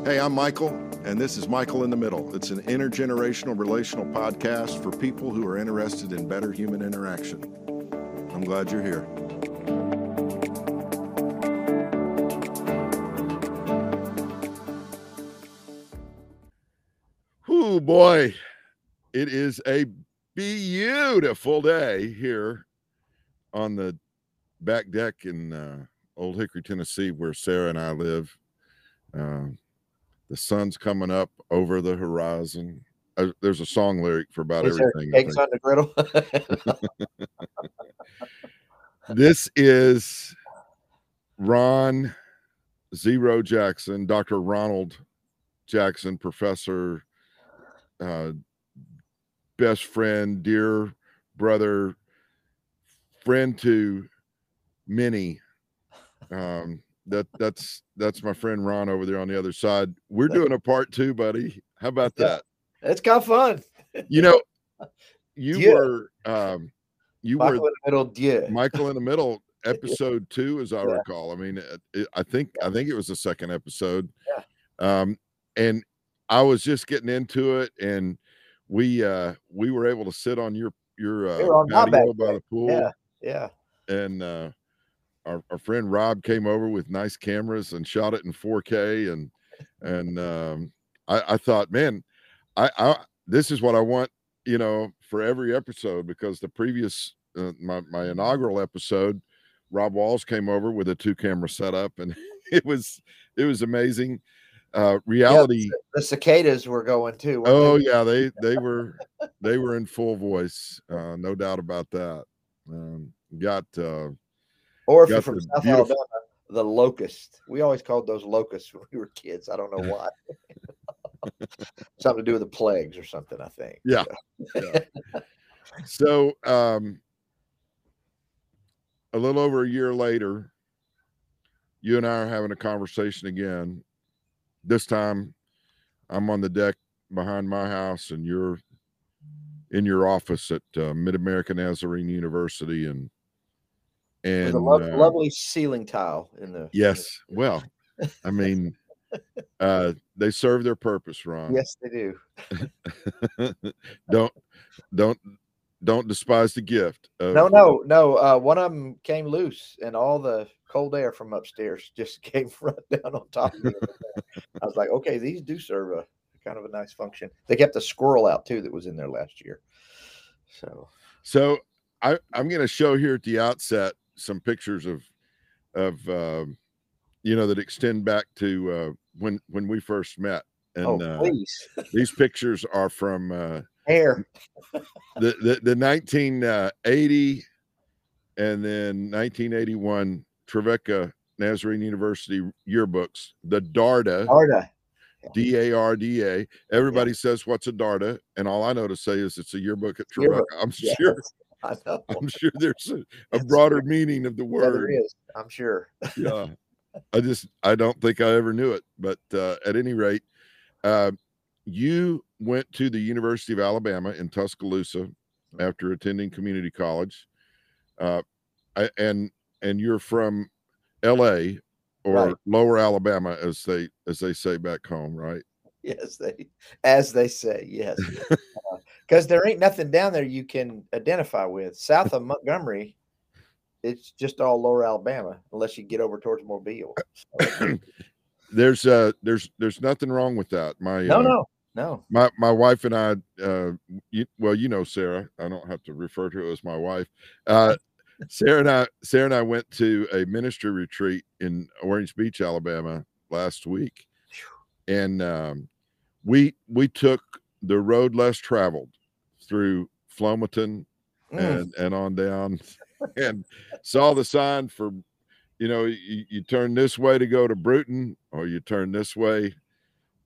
Hey, I'm Michael, and this is Michael in the Middle. It's an intergenerational relational podcast for people who are interested in better human interaction. I'm glad you're here. Whoo, boy, it is a beautiful day here on the back deck in uh, Old Hickory, Tennessee, where Sarah and I live. Uh, the sun's coming up over the horizon. Uh, there's a song lyric for about Is everything. Eggs on the griddle. This is Ron Zero Jackson, Dr. Ronald Jackson, professor, uh, best friend, dear brother, friend to many. Um, that that's that's my friend Ron over there on the other side. We're doing a part two, buddy. How about that? it's kind of fun. You know, you Yeah. were um, you Michael were in the middle, yeah. Michael in the middle, episode two, as I Yeah. recall. I mean, it, it- I think I think it was the second episode. Yeah. Um, and I was just getting into it, and we uh we were able to sit on your your uh, patio by the pool, Yeah, yeah. and uh, our our friend Rob came over with nice cameras and shot it in 4K, and and um, I I thought, man, I I this is what I want, you know, for every episode because the previous uh, my my inaugural episode, Rob Walls came over with a two camera setup, and it was it was amazing. Uh, reality. The cicadas were going too. Oh they? yeah, they they were they were in full voice, uh, no doubt about that. Um, got uh, Or if you're from South beautiful- Alabama, the locust. We always called those locusts when we were kids. I don't know why. something to do with the plagues or something, I think. Yeah. so um a little over a year later you and i are having a conversation again this time i'm on the deck behind my house and you're in your office at uh, mid-american nazarene university and With and a lo- uh, lovely ceiling tile in the. yes well i mean uh they serve their purpose ron Yes, they do. don't don't don't despise the gift of, No, no, no. Uh, one of them came loose, and all the cold air from upstairs just came right down on top of me. I was like, okay, these do serve a kind of a nice function. They kept a squirrel out too that was in there last year. So So I, I'm going to show here at the outset some pictures of of um, you know that extend back to uh, when when we first met, and oh, uh, please, these pictures are from uh, hair. the, the the 1980 and then 1981 Trevecca Nazarene University yearbooks, the DARDA, Arda. D A R D A. Everybody says, "What's a DARDA?" And all I know to say is, "It's a yearbook at Trevecca." Yearbook, I'm Yes, sure. I'm sure there's a, a broader right. meaning of the Yeah, there word. I'm sure. yeah i just i don't think i ever knew it but uh, at any rate uh, you went to the university of alabama in tuscaloosa after attending community college uh, I, and and you're from la or Right. lower alabama as they as they say back home right Yes, they, as they say, yes, because there ain't nothing down there you can identify with. South of Montgomery, it's just all lower Alabama, unless you get over towards Mobile. So, there's uh there's there's nothing wrong with that my no, uh, no, no. my my wife and I, uh, you, well, you know Sarah. I don't have to refer to her as my wife. Uh, Sarah and I, Sarah and I went to a ministry retreat in Orange Beach, Alabama, last week, and um, we we took the road less traveled through Flomaton Mm, and and on down, and saw the sign for, you know, you, you turn this way to go to Brewton, or you turn this way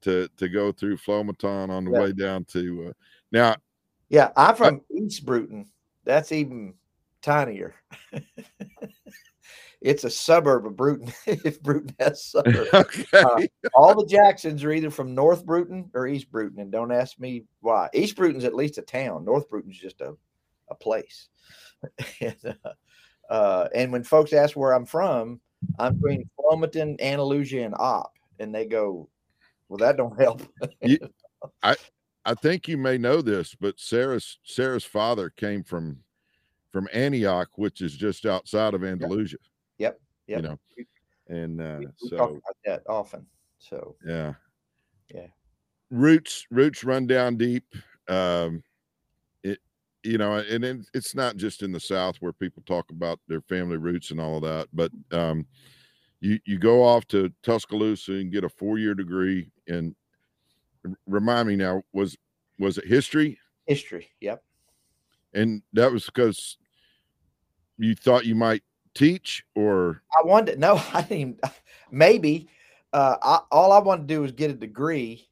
to to go through Flomaton on the Yeah. way down to. Uh, now, yeah, I'm from East Brewton. That's even tinier. it's a suburb of Brewton. if Brewton has suburbs, okay, all the Jacksons are either from North Brewton or East Brewton, and don't ask me why. East Brewton's at least a town. North Brewton's just a, a place. and, uh, uh, and when folks ask where I'm from, I'm between Flomaton, Andalusia, and Opp, and they go, Well, that don't help. You- I think you may know this, but Sarah's Sarah's father came from from Antioch, which is just outside of Andalusia. Yep, You know, and uh, we, we talk about that often. So yeah, Yeah. Roots roots run down deep. Um, it you know, and it, it's not just in the South where people talk about their family roots and all of that, but um, you you go off to Tuscaloosa and get a four year degree And Remind me now, was was it history? history. Yep. And that was because you thought you might teach, or I wanted no, I didn't. Even, maybe uh, I, all I wanted to do was get a degree.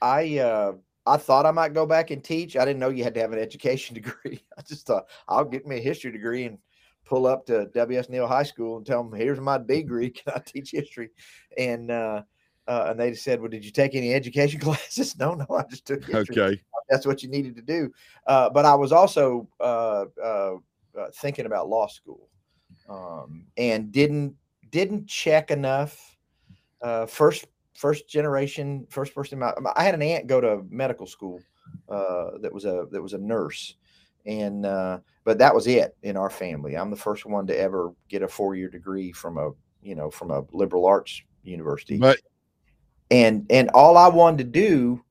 I uh, I thought I might go back and teach. I didn't know you had to have an education degree. I just thought I'll get me a history degree and pull up to W.S. Neal High School and tell them, "Here's my degree. Can I teach history?" And uh, uh, and they said, "Well, did you take any education classes?" No, no, I just took history. okay, That's what you needed to do. Uh, but I was also uh, uh, uh, thinking about law school um, and didn't didn't check enough. Uh, first first generation, first person. in My, I had an aunt go to medical school uh, that was a that was a nurse, and uh, but that was it in our family. I'm the first one to ever get a four year degree from a you know from a liberal arts university but and and all I wanted to do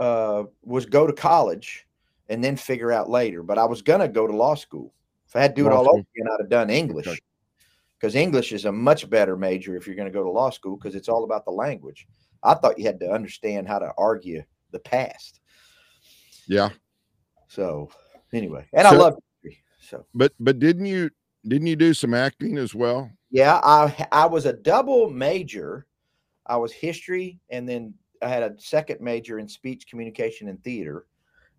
uh, was go to college and then figure out later. But I was gonna go to law school. I had to do it all over again, I'd have done English because English is a much better major if you're going to go to law school because it's all about the language. I thought you had to understand how to argue the past. yeah, So anyway, and I So- love history. So but but didn't you didn't you do some acting as well? Yeah, I I was a double major. I was history, and then I had a second major in speech communication and theater.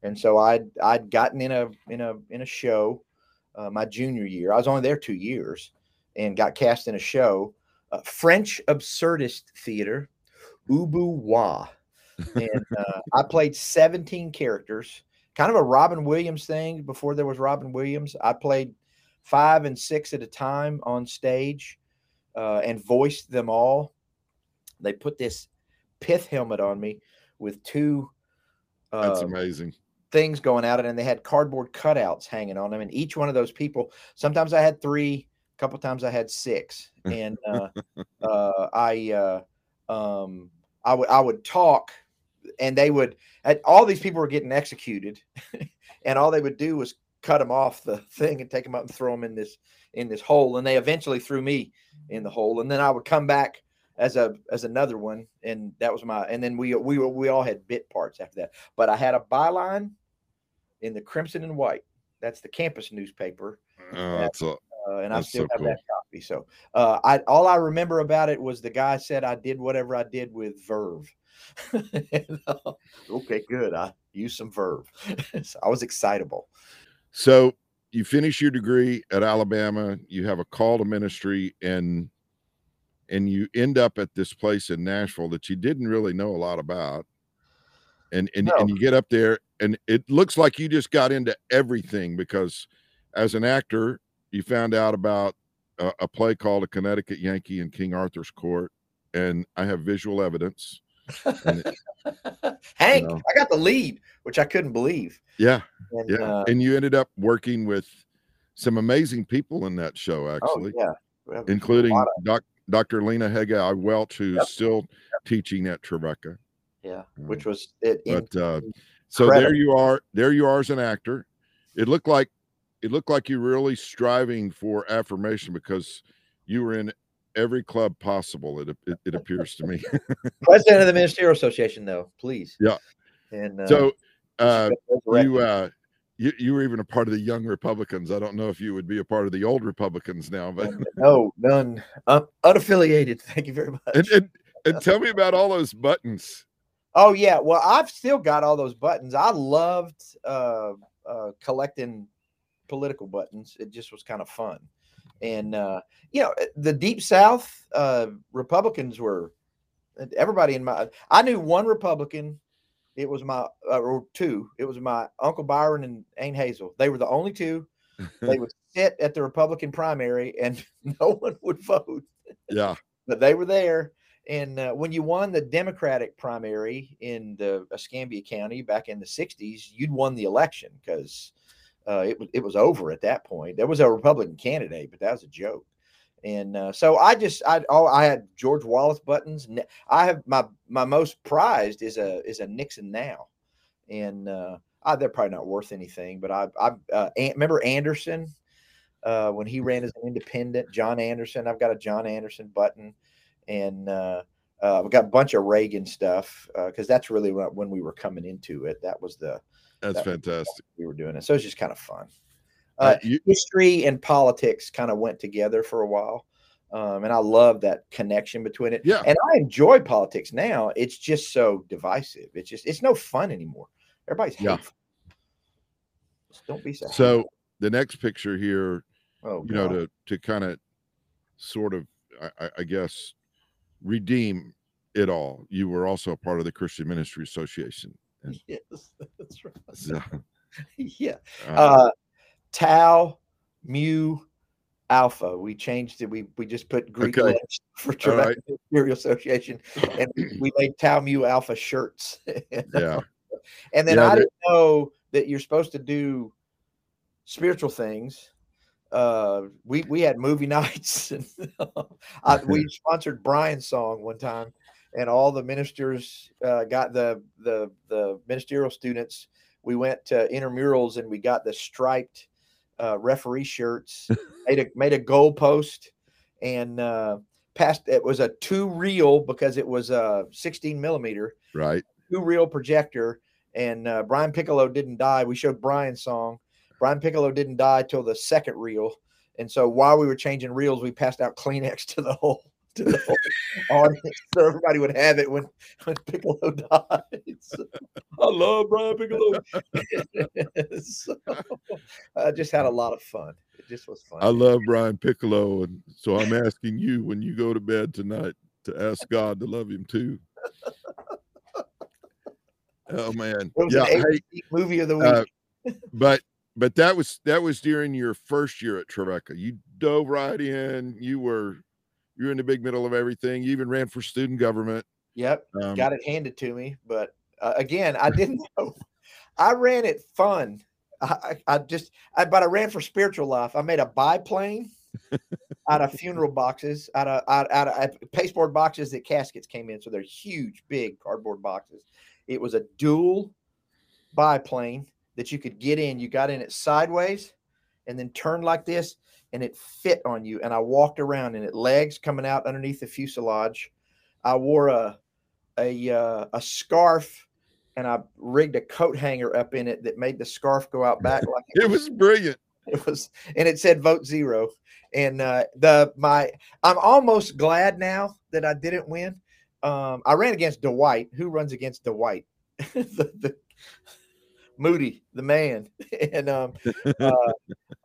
And so I'd I'd gotten in a in a in a show uh, my junior year. I was only there two years, and got cast in a show, uh, French absurdist theater, Ubu Roi, and uh, I played seventeen characters. Kind of a Robin Williams thing. Before there was Robin Williams, I played five and six at a time on stage uh, and voiced them all. They put this pith helmet on me with two That's uh, amazing. Things going out, and they had cardboard cutouts hanging on them. And each one of those people, sometimes I had three, a couple times I had six, and uh, uh, I uh, um, I would I would talk, and they would. All these people were getting executed, and all they would do was cut them off the thing and take them up and throw them in this in this hole. And they eventually threw me in the hole, and then I would come back as a as another one, and that was my. And then we we we all had bit parts after that. But I had a byline in the Crimson and White. That's the campus newspaper, Oh, that's a, uh, and I still so have cool. that copy. So uh, I all I remember about it was the guy said I did whatever I did with verve. And, uh, okay, good. I used some verve. so I was excitable. so you finish your degree at Alabama. You have a call to ministry, and and you end up at this place in Nashville that you didn't really know a lot about. And and, and you get up there, and it looks like you just got into everything because as an actor, you found out about a, a play called A Connecticut Yankee in King Arthur's Court, and I have visual evidence. And Hank, know. I got the lead, which I couldn't believe. Yeah, And, yeah, uh, and you ended up working with some amazing people in that show, oh actually. yeah, including doc, Dr. Lena Hegi Welch, who's Yep. still teaching at Trevecca. yeah, Um, which was it. in- But uh, so there you are. There you are as an actor. It looked like it looked like you're really striving for affirmation because you were in every club possible. It it, it appears to me. president of the Ministerial Association, though, please. Yeah. And uh, so uh, you uh, you you were even a part of the young Republicans. I don't know if you would be a part of the old Republicans now, but no, none, uh, unaffiliated. Thank you very much. and, and and tell me about all those buttons. Oh yeah, well I've still got all those buttons. I loved uh, uh, collecting political buttons. It just was kind of fun, and uh, you know the Deep South uh, Republicans were everybody in my. I knew one Republican. It was my uh, or two. It was my Uncle Byron and Aunt Hazel. They were the only two. They would sit at the Republican primary, and no one would vote Yeah. but they were there and uh, when you won the Democratic primary in the Escambia County back in the '60s, you'd won the election because uh, it was it was over at that point. There was a Republican candidate, but that was a joke. And uh, so I just I oh I had George Wallace buttons. I have my my most prized is a is a Nixon now, and uh, I, they're probably not worth anything. But I I uh, remember Anderson uh, when he ran as an independent. John Anderson. I've got a John Anderson button, and uh, uh, we got a bunch of Reagan stuff because uh, that's really when we were coming into it. That was the that's that fantastic. We were doing it, so it's just kind of fun. Uh, uh, you, history and politics kind of went together for a while. Um, and I love that connection between it. Yeah. And I enjoy politics now. It's just so divisive. It's just it's no fun anymore. Everybody's hateful. Yeah. Just don't be so. So the next picture here, oh, you know, to to kind of sort of, I, I guess, redeem it all. You were also a part of the Christian Ministry Association. Yes, that's right. So, yeah. Uh, uh, tau, mu, alpha. We changed it. We we just put Greek okay. for Trevecca right. Imperial Association, and we made tau, mu, alpha shirts. yeah. And then yeah, I didn't know that you're supposed to do spiritual things. Uh, we we had movie nights, and I, we sponsored Brian's song one time, and all the ministers uh, got the the the ministerial students. We went to intramurals and we got the striped uh, referee shirts, made a made a goal post, and uh, passed. It was a two reel because it was a 16 millimeter, right? Two reel projector, and uh, Brian Piccolo didn't die. We showed Brian's song. Brian Piccolo didn't die till the second reel, and so while we were changing reels, we passed out Kleenex to the whole to the whole audience so everybody would have it when when Piccolo died. So, I love Brian Piccolo. so, I just had a lot of fun. It just was fun. I love Brian Piccolo, and so I'm asking you when you go to bed tonight to ask God to love him too. Oh man, yeah, hey, movie of the uh, week. Uh, but but that was that was during your first year at Trevecca. You dove right in. You were you're in the big middle of everything. You even ran for student government. Yep, um, got it handed to me. But uh, again, I didn't know. I ran it fun. I, I just, I, but I ran for spiritual life. I made a biplane out of funeral boxes, out of, out, out of pasteboard boxes that caskets came in. So they're huge, big cardboard boxes. It was a dual biplane that you could get in. You got in it sideways and then turned like this and it fit on you. And I walked around and it legs coming out underneath the fuselage. I wore a a uh, a scarf and I rigged a coat hanger up in it that made the scarf go out back like it, it was, was brilliant. It was and it said vote zero. And uh the my I'm almost glad now that I didn't win. Um I ran against Dwight. Who runs against Dwight? the, the Moody, the man. and um, uh,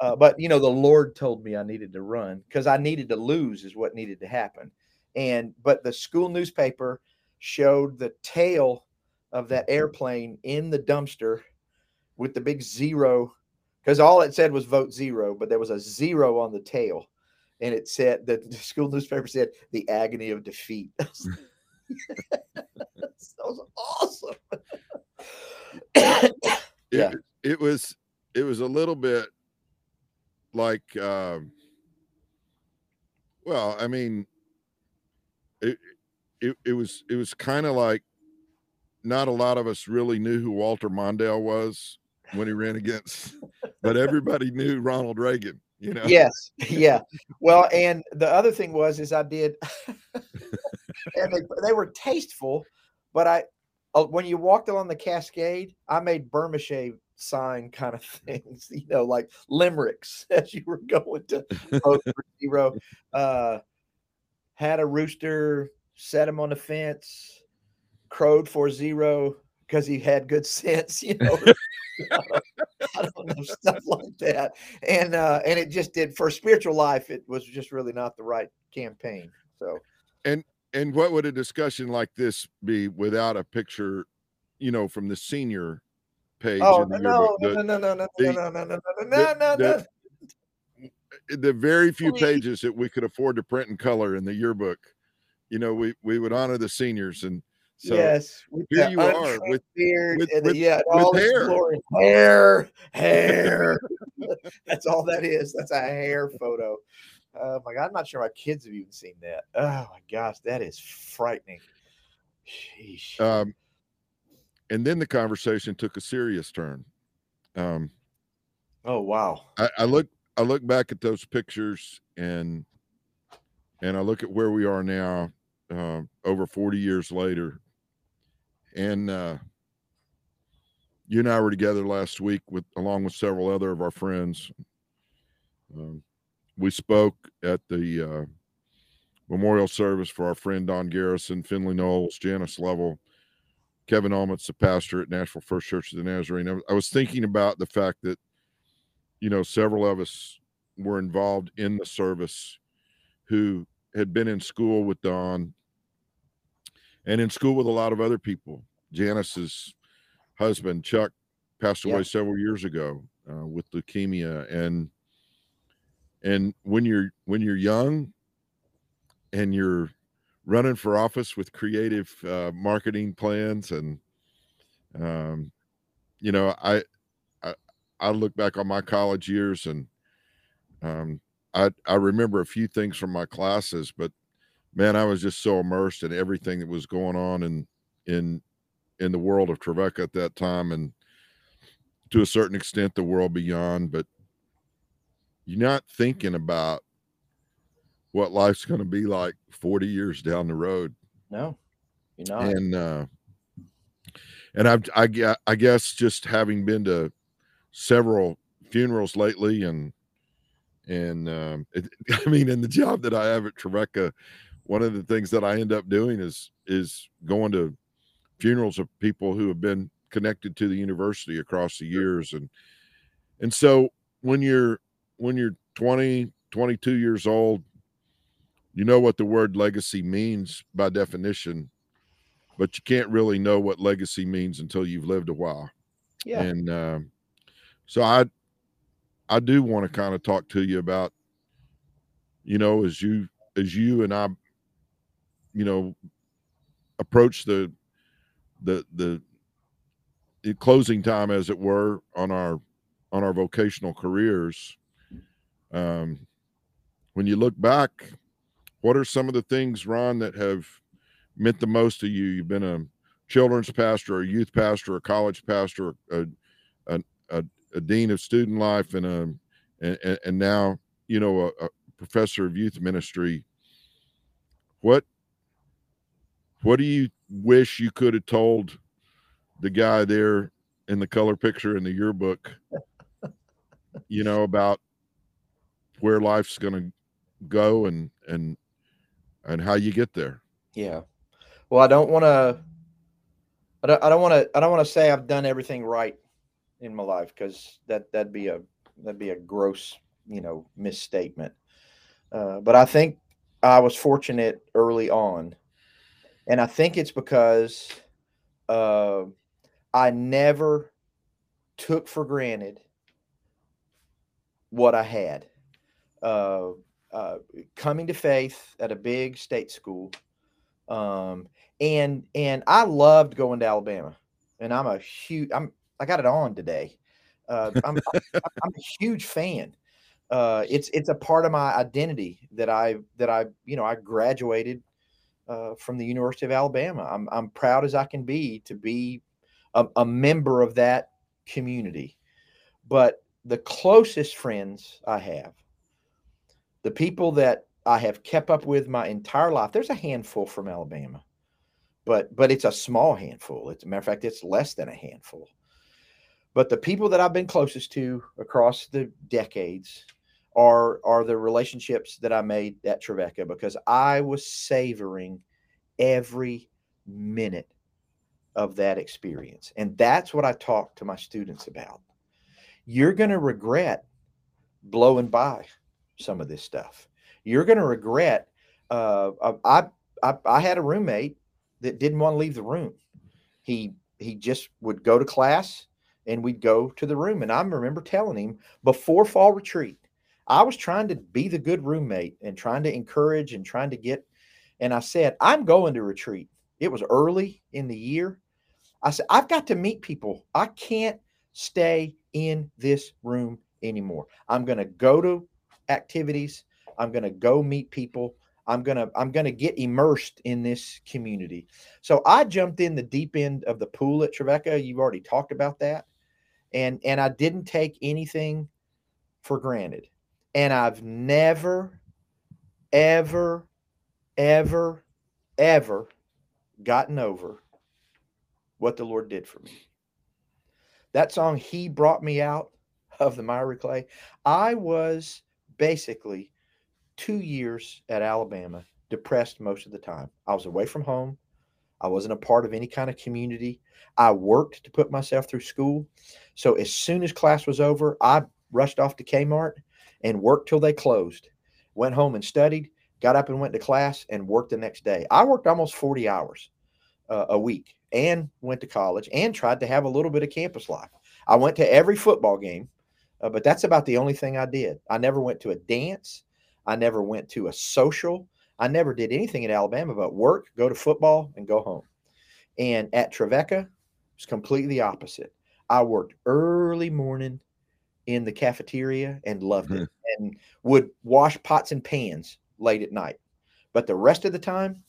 uh, but you know, the Lord told me I needed to run because I needed to lose, is what needed to happen. And but the school newspaper showed the tail of that airplane in the dumpster with the big zero because all it said was vote zero, but there was a zero on the tail. And it said that the school newspaper said the agony of defeat. that was awesome it, yeah. it was it was a little bit like um well i mean it it, it was it was kind of like not a lot of us really knew who walter mondale was when he ran against but everybody knew ronald reagan you know? Yes. Yeah. Well and the other thing was is i did and they, they were tasteful but i when you walked along the cascade, I made Burma shave sign kind of things, you know, like limericks as you were going to zero. Uh, had a rooster, set him on the fence, crowed for zero because he had good sense, you know. I don't know stuff like that, and uh, and it just did for spiritual life. It was just really not the right campaign. So, and and what would a discussion like this be without a picture, you know, from the senior page? Oh no, no, no, no, no, no, no, no, no, no, no, no, no. No, no. The very few pages that we could afford to print in color in the yearbook, you know, we we would honor the seniors, and so yes, here you are with beard with- and with- yeah, with all its hair. glory. hair, hair. That's all that is. That's a hair photo. Oh my god, I'm not sure my kids have even seen that. Oh my gosh, that is frightening. Sheesh. um, and then the conversation took a serious turn. Um, oh wow. I, I look I look back at those pictures and and I look at where we are now, uh, over 40 years later. And uh, you and I were together last week with along with several other of our friends. Um, we spoke at the uh, memorial service for our friend Don Garrison, Finley Knowles, Janice Level, Kevin Ulmet, the pastor at Nashville First Church of the Nazarene. I was- I was thinking about the fact that you know, several of us were involved in the service who had been in school with Don and in school with a lot of other people. Janice's husband, Chuck, passed away Yeah. several years ago uh, with leukemia. And and when you're when you're young and you're running for office with creative uh, marketing plans and um, you know, I I look back on my college years and um, I I remember a few things from my classes, but man, I was just so immersed in everything that was going on in in in the world of Trevecca at that time, and to a certain extent, the world beyond. But you're not thinking about what life's going to be like 40 years down the road. No, you're not. and uh and I've I, I guess just having been to several funerals lately and and um it, I mean in the job that I have at Trevecca one of the things that I end up doing is is going to funerals of people who have been connected to the university across the years and and so when you're when you're 20 22 years old you know what the word legacy means by definition but you can't really know what legacy means until you've lived a while yeah. and um, so i i do want to kind of talk to you about you know as you as you and i you know approach the the the, the closing time as it were on our on our vocational careers um when you look back what are some of the things ron that have meant the most to you? You've been a children's pastor a youth pastor a college pastor a a, a, a dean of student life and a and, and now you know a, a professor of youth ministry. What what do you wish you could have told the guy there in the color picture in the yearbook you know about where life's going to go and and and how you get there Yeah. Well, I don't want to. I don't. I don't want to. I don't want to say I've done everything right in my life because that that'd be a that'd be a gross you know misstatement. Uh, but I think I was fortunate early on, and I think it's because uh, I never took for granted what I had. Uh, uh, coming to faith at a big state school, um, and and I loved going to Alabama, and I'm a huge. I'm I got it on today. Uh, I'm I'm I'm a huge fan. Uh, it's it's a part of my identity that I that I you know I graduated uh, from the University of Alabama. I'm I'm proud as I can be to be a, a member of that community. But the closest friends I have, the people that I have kept up with my entire life, there's a handful from Alabama, but but it's a small handful. It's a matter of fact, it's less than a handful. But the people that I've been closest to across the decades are are the relationships that I made at Trevecca because I was savoring every minute of that experience. And that's what I talk to my students about. You're going to regret blowing by some of this stuff. You're going to regret. Uh, I, I I had a roommate that didn't want to leave the room. He he just would go to class and we'd go to the room. And I remember telling him before fall retreat, I was trying to be the good roommate and trying to encourage and trying to get and I said, I'm going to retreat. It was early in the year. I said, I've got to meet people. I can't stay in this room anymore. I'm going to go to activities. I'm going to go meet people. I'm going to I'm going to get immersed in this community. So I jumped in the deep end of the pool at Trevecca. You've already talked about that. And and I didn't take anything for granted. And I've never ever ever ever gotten over what the Lord did for me. That song, He Brought Me Out of the Miry Clay, I was basically two years at Alabama, depressed most of the time. I was away from home. I wasn't a part of any kind of community. I worked to put myself through school. So as soon as class was over, I rushed off to Kmart and worked till they closed. Went home and studied, got up and went to class and worked the next day. I worked almost 40 hours uh, a week and went to college and tried to have a little bit of campus life. I went to every football game, uh, but that's about the only thing I did. I never went to a dance. I never went to a social. I never did anything in Alabama but work, go to football, and go home. And at Trevecca, it's completely the opposite. I worked early morning in the cafeteria and loved it mm-hmm. and would wash pots and pans late at night. But the rest of the time,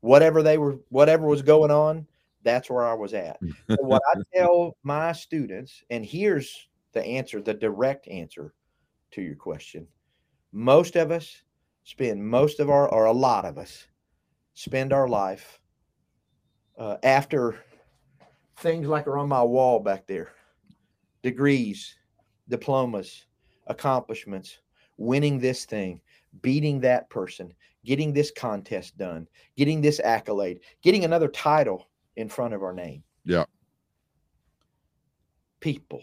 whatever they were, whatever was going on, that's where I was at. so what I tell my students, and here's the answer, the direct answer to your question. Most of us spend most of our, or a lot of us, spend our life uh, after things like are on my wall back there degrees, diplomas, accomplishments, winning this thing, beating that person, getting this contest done, getting this accolade, getting another title in front of our name. Yeah. People.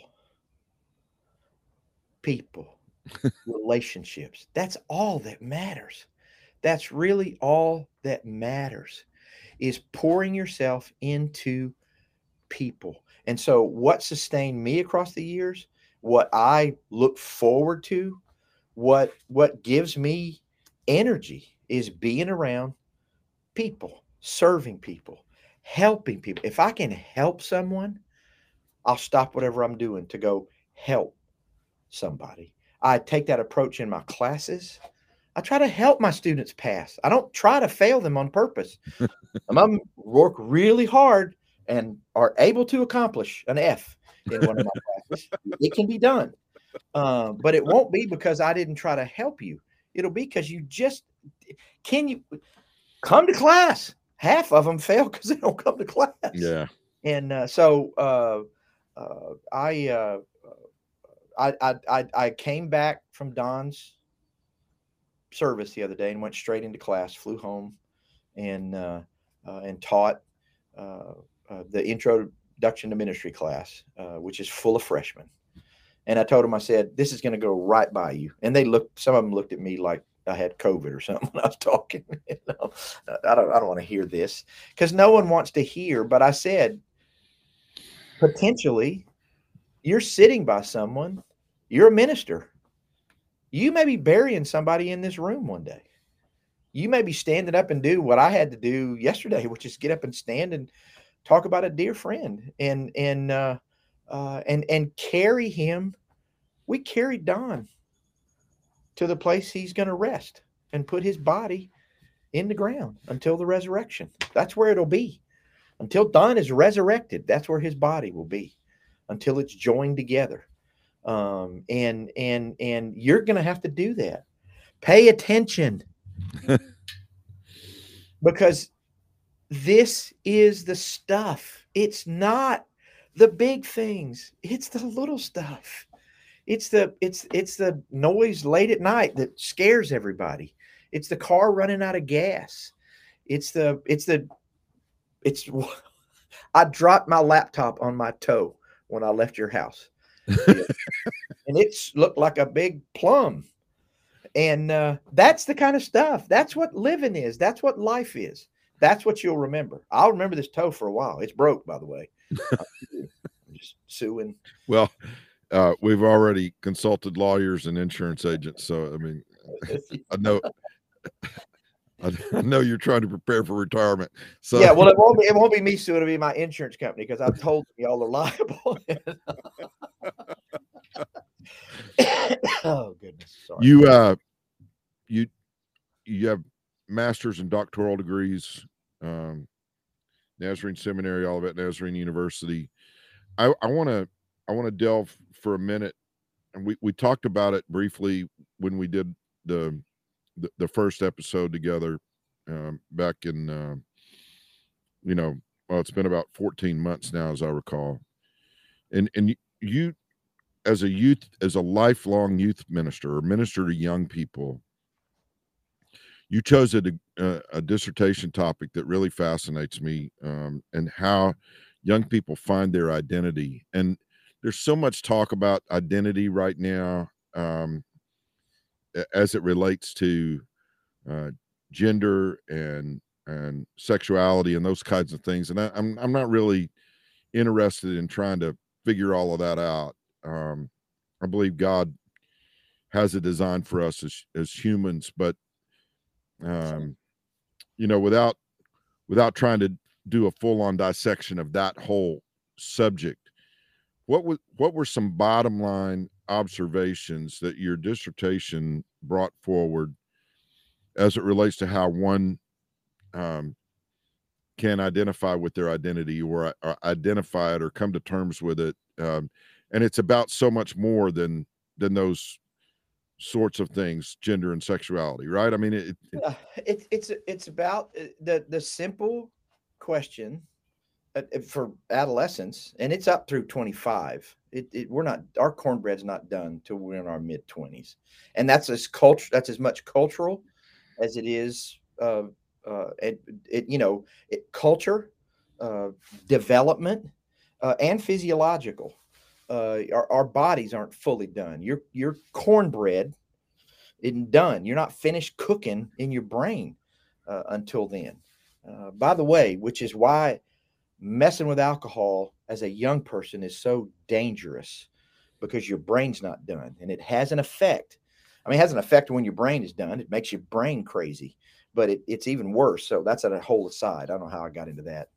People. relationships. That's all that matters. That's really all that matters is pouring yourself into people. And so what sustained me across the years, what I look forward to, what what gives me energy is being around people, serving people, helping people. If I can help someone, I'll stop whatever I'm doing to go help somebody. I take that approach in my classes. I try to help my students pass. I don't try to fail them on purpose. I'm work really hard and are able to accomplish an F in one of my classes. It can be done, uh, but it won't be because I didn't try to help you. It'll be because you just can you come to class. Half of them fail because they don't come to class. Yeah, and uh, so uh, uh I uh, I, I I came back from Don's service the other day and went straight into class. Flew home and uh, uh, and taught uh, uh the introduction to ministry class, uh, which is full of freshmen. And I told them, I said, "This is going to go right by you." And they looked. Some of them looked at me like I had COVID or something when I was talking. I don't. I don't want to hear this because no one wants to hear. But I said, potentially, you're sitting by someone you're a minister. You may be burying somebody in this room one day. You may be standing up and do what I had to do yesterday, which is get up and stand and talk about a dear friend and and uh, uh, and and carry him. We carried Don to the place he's going to rest and put his body in the ground until the resurrection. That's where it'll be. Until Don is resurrected, that's where his body will be until it's joined together um, and and and you're going to have to do that. Pay attention because this is the stuff. It's not the big things. It's the little stuff. It's the it's it's the noise late at night that scares everybody. It's the car running out of gas. It's the it's the it's I dropped my laptop on my toe when I left your house and it's looked like a big plum. And uh, that's the kind of stuff. That's what living is. That's what life is. That's what you'll remember. I'll remember this toe for a while. It's broke, by the way. I'm just suing. Well, uh, we've already consulted lawyers and insurance agents. So, I mean, I know I, I, know you're trying to prepare for retirement. So yeah, well, it won't be it won't be me soon. It'll be my insurance company because I've told them y'all are liable. oh goodness, sorry. You uh, you you have masters and doctoral degrees, um, Nazarene Seminary, Olivet Nazarene University. I I want to I want to delve for a minute, and we we talked about it briefly when we did the the, the first episode together um, back in uh, you know well it's been about 14 months now as i recall and and you as a youth as a lifelong youth minister or minister to young people you chose a, a, a dissertation topic that really fascinates me um, and how young people find their identity and there's so much talk about identity right now um, as it relates to uh, gender and and sexuality and those kinds of things. And I, I'm, I'm not really interested in trying to figure all of that out. Um, I believe God has a design for us as as humans, but um, you know, without without trying to do a full on dissection of that whole subject, what was what were some bottom line observations that your dissertation brought forward as it relates to how one um, can identify with their identity or, or, identify it or come to terms with it? Um, and it's about so much more than than those sorts of things gender and sexuality right? I mean it, it, yeah, it it's it's about uh, the the simple question uh, for adolescence and it's up through 25 it, it, we're not our cornbread's not done till we're in our mid 20s and that's as culture that's as much cultural as it is uh, uh, it, it, you know it, culture uh, development uh, and physiological uh, our, our bodies aren't fully done your your cornbread isn't done you're not finished cooking in your brain uh, until then by the way which is why messing with alcohol as a young person is so dangerous because your brain's not done and it has an effect. I mean, it has an effect when your brain is done. It makes your brain crazy, but it, it's even worse. So that's at a whole aside. I don't know how I got into that.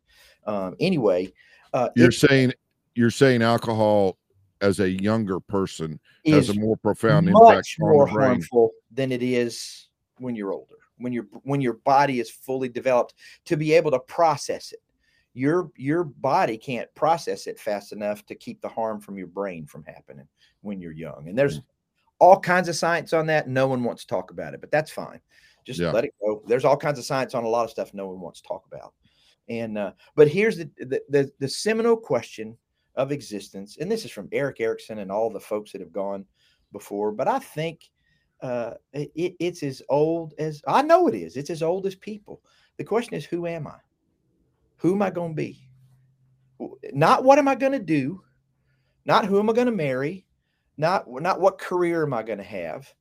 Um, anyway, uh, you're saying you're saying alcohol as a younger person has a more profound impact more on the brain. harmful than it is when you're older. When your when your body is fully developed to be able to process it your your body can't process it fast enough to keep the harm from your brain from happening when you're young and there's mm. all kinds of science on that no one wants to talk about it but that's fine just yeah. let it go there's all kinds of science on a lot of stuff no one wants to talk about and uh, but here's the, the the the seminal question of existence and this is from Erik Erikson and all the folks that have gone before but i think uh, it, it's as old as i know it is it's as old as people the question is who am i who am I going to be? Not what am I going to do? Not who am I going to marry? Not not what career am I going to have?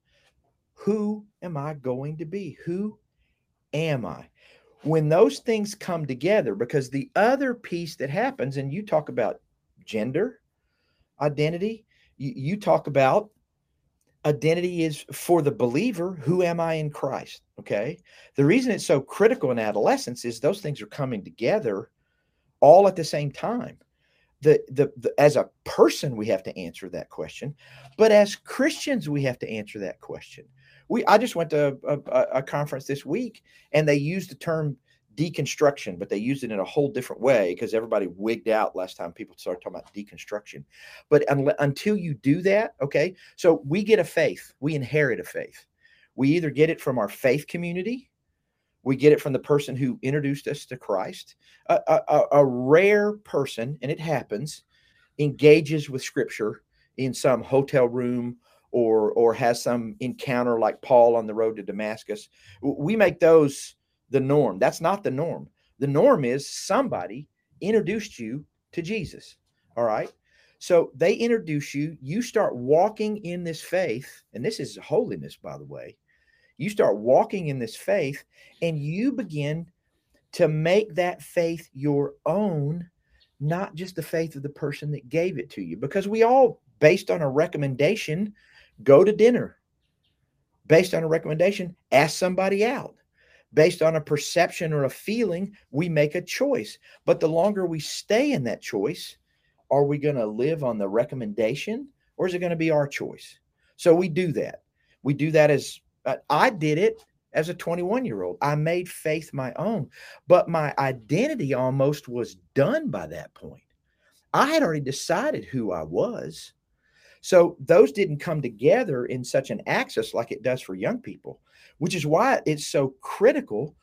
Who am I going to be? Who am I? When those things come together, because the other piece that happens, and you talk about gender identity, you, you talk about identity is for the believer who am i in christ okay? The reason it's so critical in adolescence is those things are coming together all at the same time. The, the, the as a person we have to answer that question but as christians we have to answer that question. We i just went to a, a, a conference this week and they used the term deconstruction, but they used it in a whole different way because everybody wigged out last time people started talking about deconstruction. But un- until you do that, okay, so we get a faith, we inherit a faith. We either get it from our faith community, we get it from the person who introduced us to Christ. A, a, a rare person, and it happens, engages with Scripture in some hotel room or or has some encounter like Paul on the road to Damascus. We make those the norm. That's not the norm. The norm is somebody introduced you to Jesus. All right. So they introduce you, you start walking in this faith, and this is holiness, by the way. You start walking in this faith, and you begin to make that faith your own, not just the faith of the person that gave it to you. Because we all, based on a recommendation, go to dinner. Based on a recommendation, ask somebody out based on a perception or a feeling, we make a choice. But the longer we stay in that choice, are we going to live on the recommendation or is it going to be our choice? So we do that. We do that as uh, I did it as a 21 year old. I made faith my own, but my identity almost was done by that point. I had already decided who I was. So those didn't come together in such an axis like it does for young people, which is why it's so critical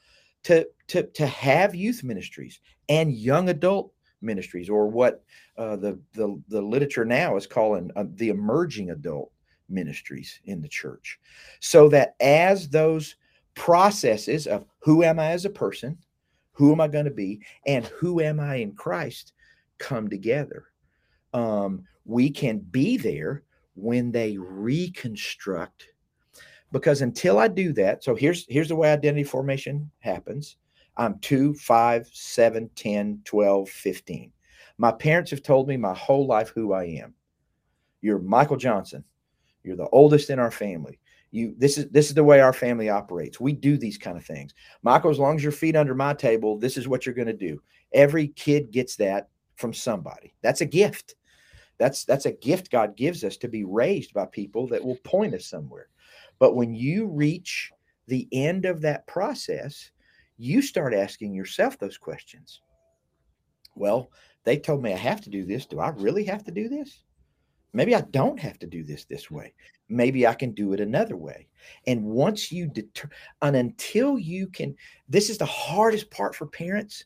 to to to have youth ministries and young adult ministries, or what uh, the the the literature now is calling uh, the emerging adult ministries in the church, so that as those processes of who am I as a person, who am I going to be, and who am I in Christ come together. Um, we can be there when they reconstruct because until i do that so here's here's the way identity formation happens. I'm 2 5 7 10 12 15 my parents have told me my whole life who i am. You're michael johnson. You're the oldest in our family. You this is this is the way our family operates. We do these kind of things. Michael as long as your feet under my table this is what you're going to do. Every kid gets that from somebody. That's a gift. That's that's a gift God gives us to be raised by people that will point us somewhere. But when you reach the end of that process, you start asking yourself those questions. Well, they told me I have to do this. Do I really have to do this? Maybe I don't have to do this this way. Maybe I can do it another way. And once you deter, and until you can, this is the hardest part for parents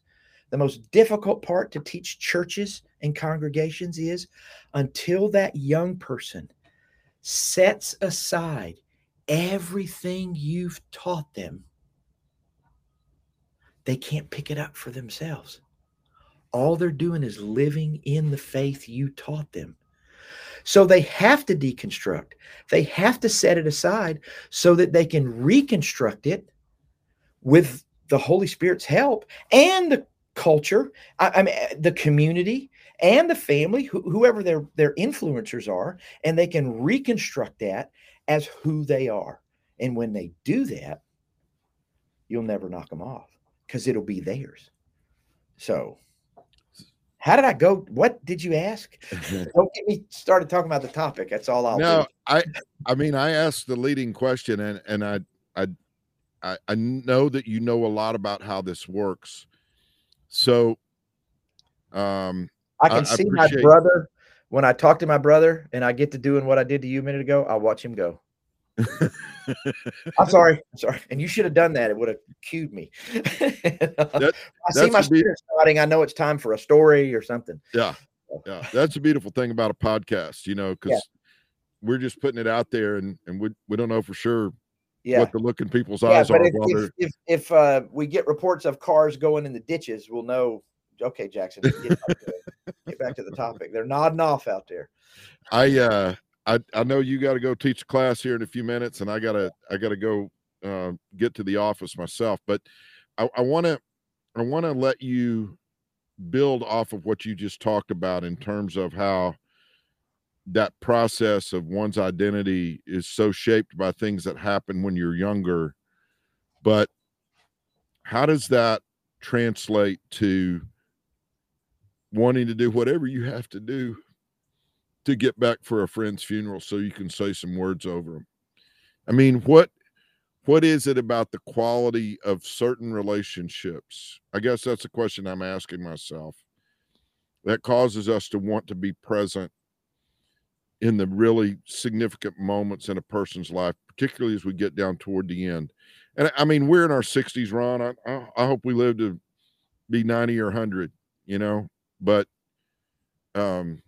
the most difficult part to teach churches and congregations is until that young person sets aside everything you've taught them, they can't pick it up for themselves. All they're doing is living in the faith you taught them. So they have to deconstruct. They have to set it aside so that they can reconstruct it with the Holy Spirit's help and the culture, I, I mean, the community and the family, whoever their their influencers are, and they can reconstruct that as who they are. And when they do that, you'll never knock them off because it'll be theirs. So, how did I go? What did you ask? Don't get me started talking about the topic. That's all I'll. No, do. I, I mean, I asked the leading question, and and I, I, I know that you know a lot about how this works. So, um, I can I, see I my brother when I talk to my brother and I get to doing what I did to you a minute ago. I'll watch him go. I'm sorry. I'm sorry. And you should have done that. It would have cued me. that, I see my spirit starting. I know it's time for a story or something. Yeah. Yeah. That's a beautiful thing about a podcast, you know, because yeah. we're just putting it out there and, and we, we don't know for sure yeah. what the look in people's yeah, eyes but are. If, if, if, if, uh, we get reports of cars going in the ditches, we'll know. Okay, Jackson, get, back to the topic. They're nodding off out there. I uh, I I know you got to go teach a class here in a few minutes, and I gotta I gotta go uh, get to the office myself. But I want to I want to let you build off of what you just talked about in terms of how that process of one's identity is so shaped by things that happen when you're younger but how does that translate to wanting to do whatever you have to do to get back for a friend's funeral so you can say some words over them i mean what what is it about the quality of certain relationships i guess that's a question i'm asking myself that causes us to want to be present in the really significant moments in a person's life, particularly as we get down toward the end. And I mean, we're in our 60s, Ron. I, I, hope we live to be 90 or 100, you know, but um,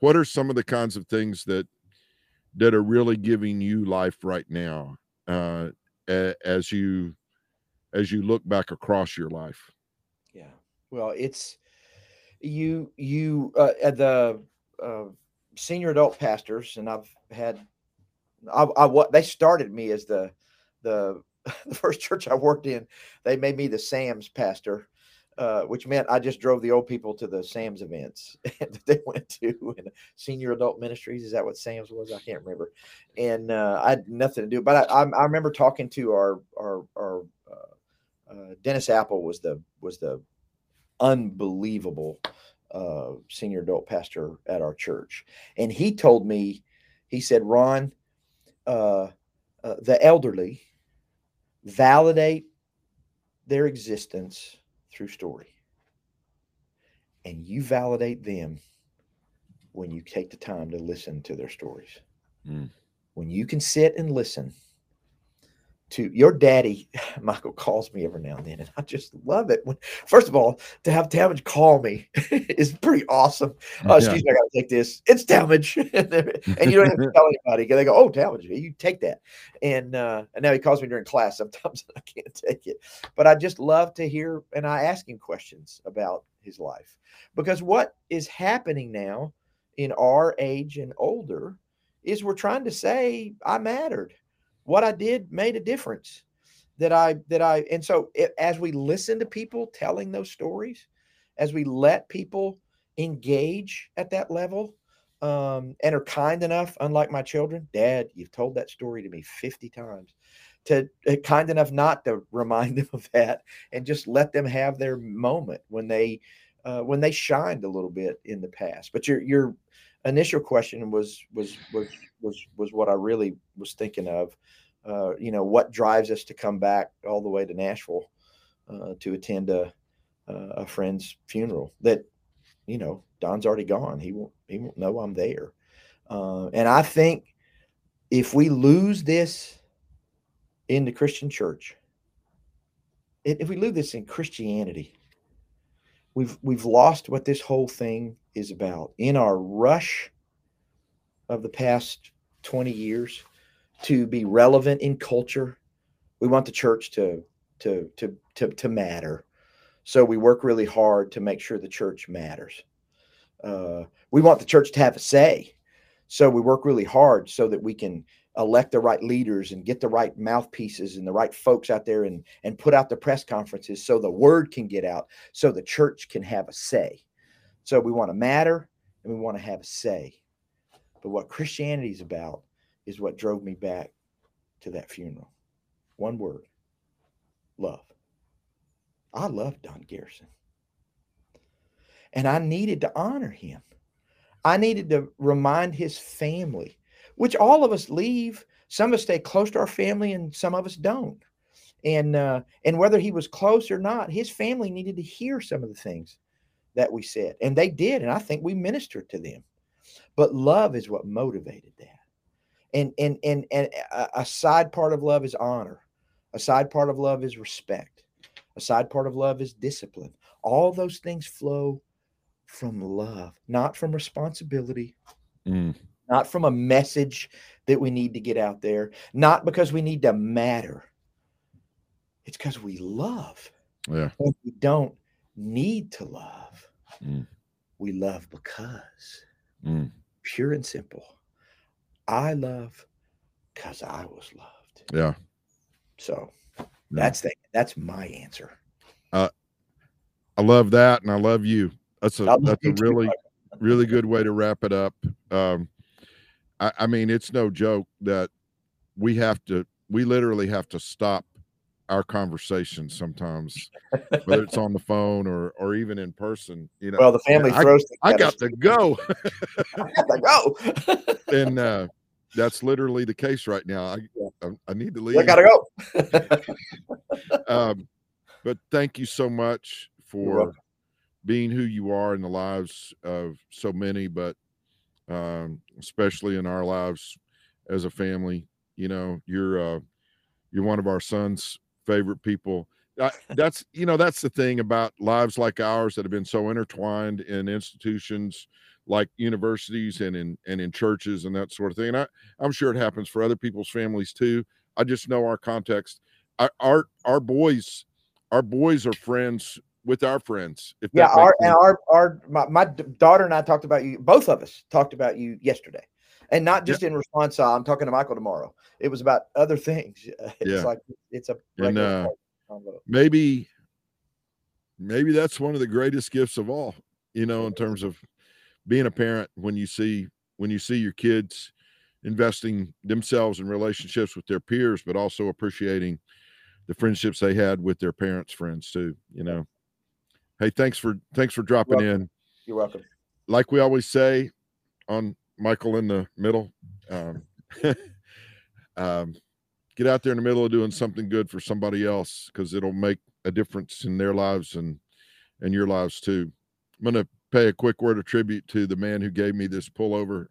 what are some of the kinds of things that that are really giving you life right now uh, as you as you look back across your life? Yeah. Well, it's you you uh, at the uh, senior adult pastors, and I've had, I, I what they started me as the the the first church I worked in. They made me the Sam's pastor, uh, which meant I just drove the old people to the Sam's events that they went to and senior adult ministries. Is that what Sam's was? I can't remember. And uh, I had nothing to do, but I, I, I remember talking to our our our uh, uh, Dennis Apple was the was the unbelievable uh, senior adult pastor at our church, and he told me, he said, Ron, the elderly validate their existence through story, and you validate them when you take the time to listen to their stories. Mm. When you can sit and listen to your daddy, Michael calls me every now and then, and I just love it. When first of all, to have Talmadge call me is pretty awesome. Oh, excuse yeah. me, I gotta take this. It's Talmadge, and you don't have to tell anybody. They go, "Oh, Talmadge, you take that." And uh, and now he calls me during class. Sometimes I can't take it, but I just love to hear, and I ask him questions about his life because what is happening now in our age and older is we're trying to say I mattered. What I did made a difference. That I that I and so it, as we listen to people telling those stories, as we let people engage at that level, um, and are kind enough, unlike my children, Dad, you've told that story to me 50 times. To uh, kind enough not to remind them of that and just let them have their moment when they uh, when they shined a little bit in the past. But your your initial question was was was was was what I really was thinking of. Uh, you know, what drives us to come back all the way to Nashville uh, to attend a a friend's funeral that you know Don's already gone. He won't he won't know I'm there. Uh, and I think if we lose this in the Christian church, if we lose this in Christianity, we've we've lost what this whole thing is about. In our rush of the past 20 years to be relevant in culture, we want the church to to to to, to matter. So we work really hard to make sure the church matters. Uh, we want the church to have a say. So we work really hard so that we can elect the right leaders and get the right mouthpieces and the right folks out there and and put out the press conferences so the word can get out so the church can have a say. So we want to matter and we want to have a say. But what christianity is about is what drove me back to that funeral. One word love. I love don garrison. And i needed to honor him. I needed to remind his family which all of us leave. Some of us stay close to our family, and some of us don't. And uh, and whether he was close or not, his family needed to hear some of the things that we said, and they did. And I think we ministered to them. But love is what motivated that. And and and and a side part of love is honor. A side part of love is respect. A side part of love is discipline. All those things flow from love, not from responsibility. Mm not from a message that we need to get out there, not because we need to matter. It's because we love. Yeah. And we don't need to love. Mm. We love because. Mm. Pure and simple. I love because I was loved. Yeah. So yeah. that's the that's my answer. Uh, I love that, and I love you. That's a that's a really really good way to wrap it up. Um, I, I mean, it's no joke that we have to, we literally have to stop our conversations sometimes, whether it's on the phone or or even in person. You know, well, the family throws. I, I got to go. I got to go. and uh, that's literally the case right now. I I, I need to leave. I gotta go. um, but thank you so much for being who you are in the lives of so many, but um, especially in our lives as a family. You know, you're uh, you're one of our son's favorite people. I, that's you know that's the thing about lives like ours that have been so intertwined in institutions like universities and in and in churches and that sort of thing. And I, I'm sure it happens for other people's families too. I just know our context. Our our, our boys, our boys are friends with our friends. If yeah, our, and our our my, my daughter and I talked about you. Both of us talked about you yesterday, and not just yeah. in response. Uh, I'm talking to Michael tomorrow. It was about other things. It's yeah. like it's a and, uh, maybe maybe that's one of the greatest gifts of all. You know, in terms of being a parent, when you see when you see your kids investing themselves in relationships with their peers, but also appreciating the friendships they had with their parents' friends too. You know. Hey, thanks for thanks for dropping welcome. in. You're welcome. Like we always say on Michael in the middle, um, um, get out there in the middle of doing something good for somebody else because it'll make a difference in their lives and and your lives too. I'm gonna pay a quick word of tribute to the man who gave me this pullover.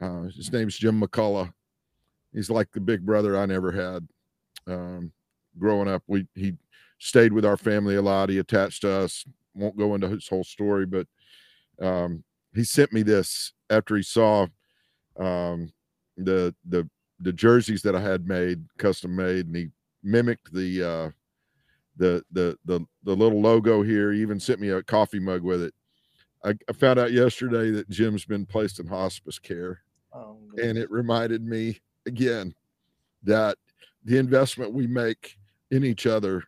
Uh, his name's Jim McCullough. He's like the big brother I never had. Um, growing up, we he stayed with our family a lot. He attached to us. Won't go into his whole story, but um, he sent me this after he saw um, the the the jerseys that I had made, custom made, and he mimicked the uh, the the the the little logo here. He even sent me a coffee mug with it. I, I found out yesterday that Jim's been placed in hospice care, Oh, and it reminded me again that the investment we make in each other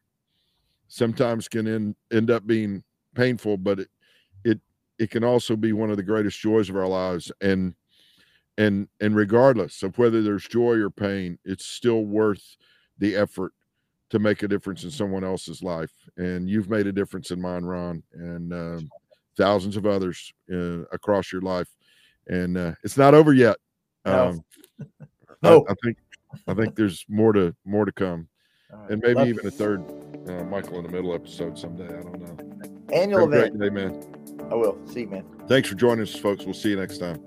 sometimes can end, end up being painful, but it it it can also be one of the greatest joys of our lives. And and and regardless of whether there's joy or pain, it's still worth the effort to make a difference in someone else's life. And you've made a difference in mine, Ron, and um thousands of others uh, across your life. And uh, it's not over yet. No. Um, I- No. I, think I think there's more to more to come, right. and maybe Love- even a third uh, Michael in the Middle episode someday. I don't know. annual Have a great event. day, man. I will. See you, man. Thanks for joining us, folks. We'll see you next time.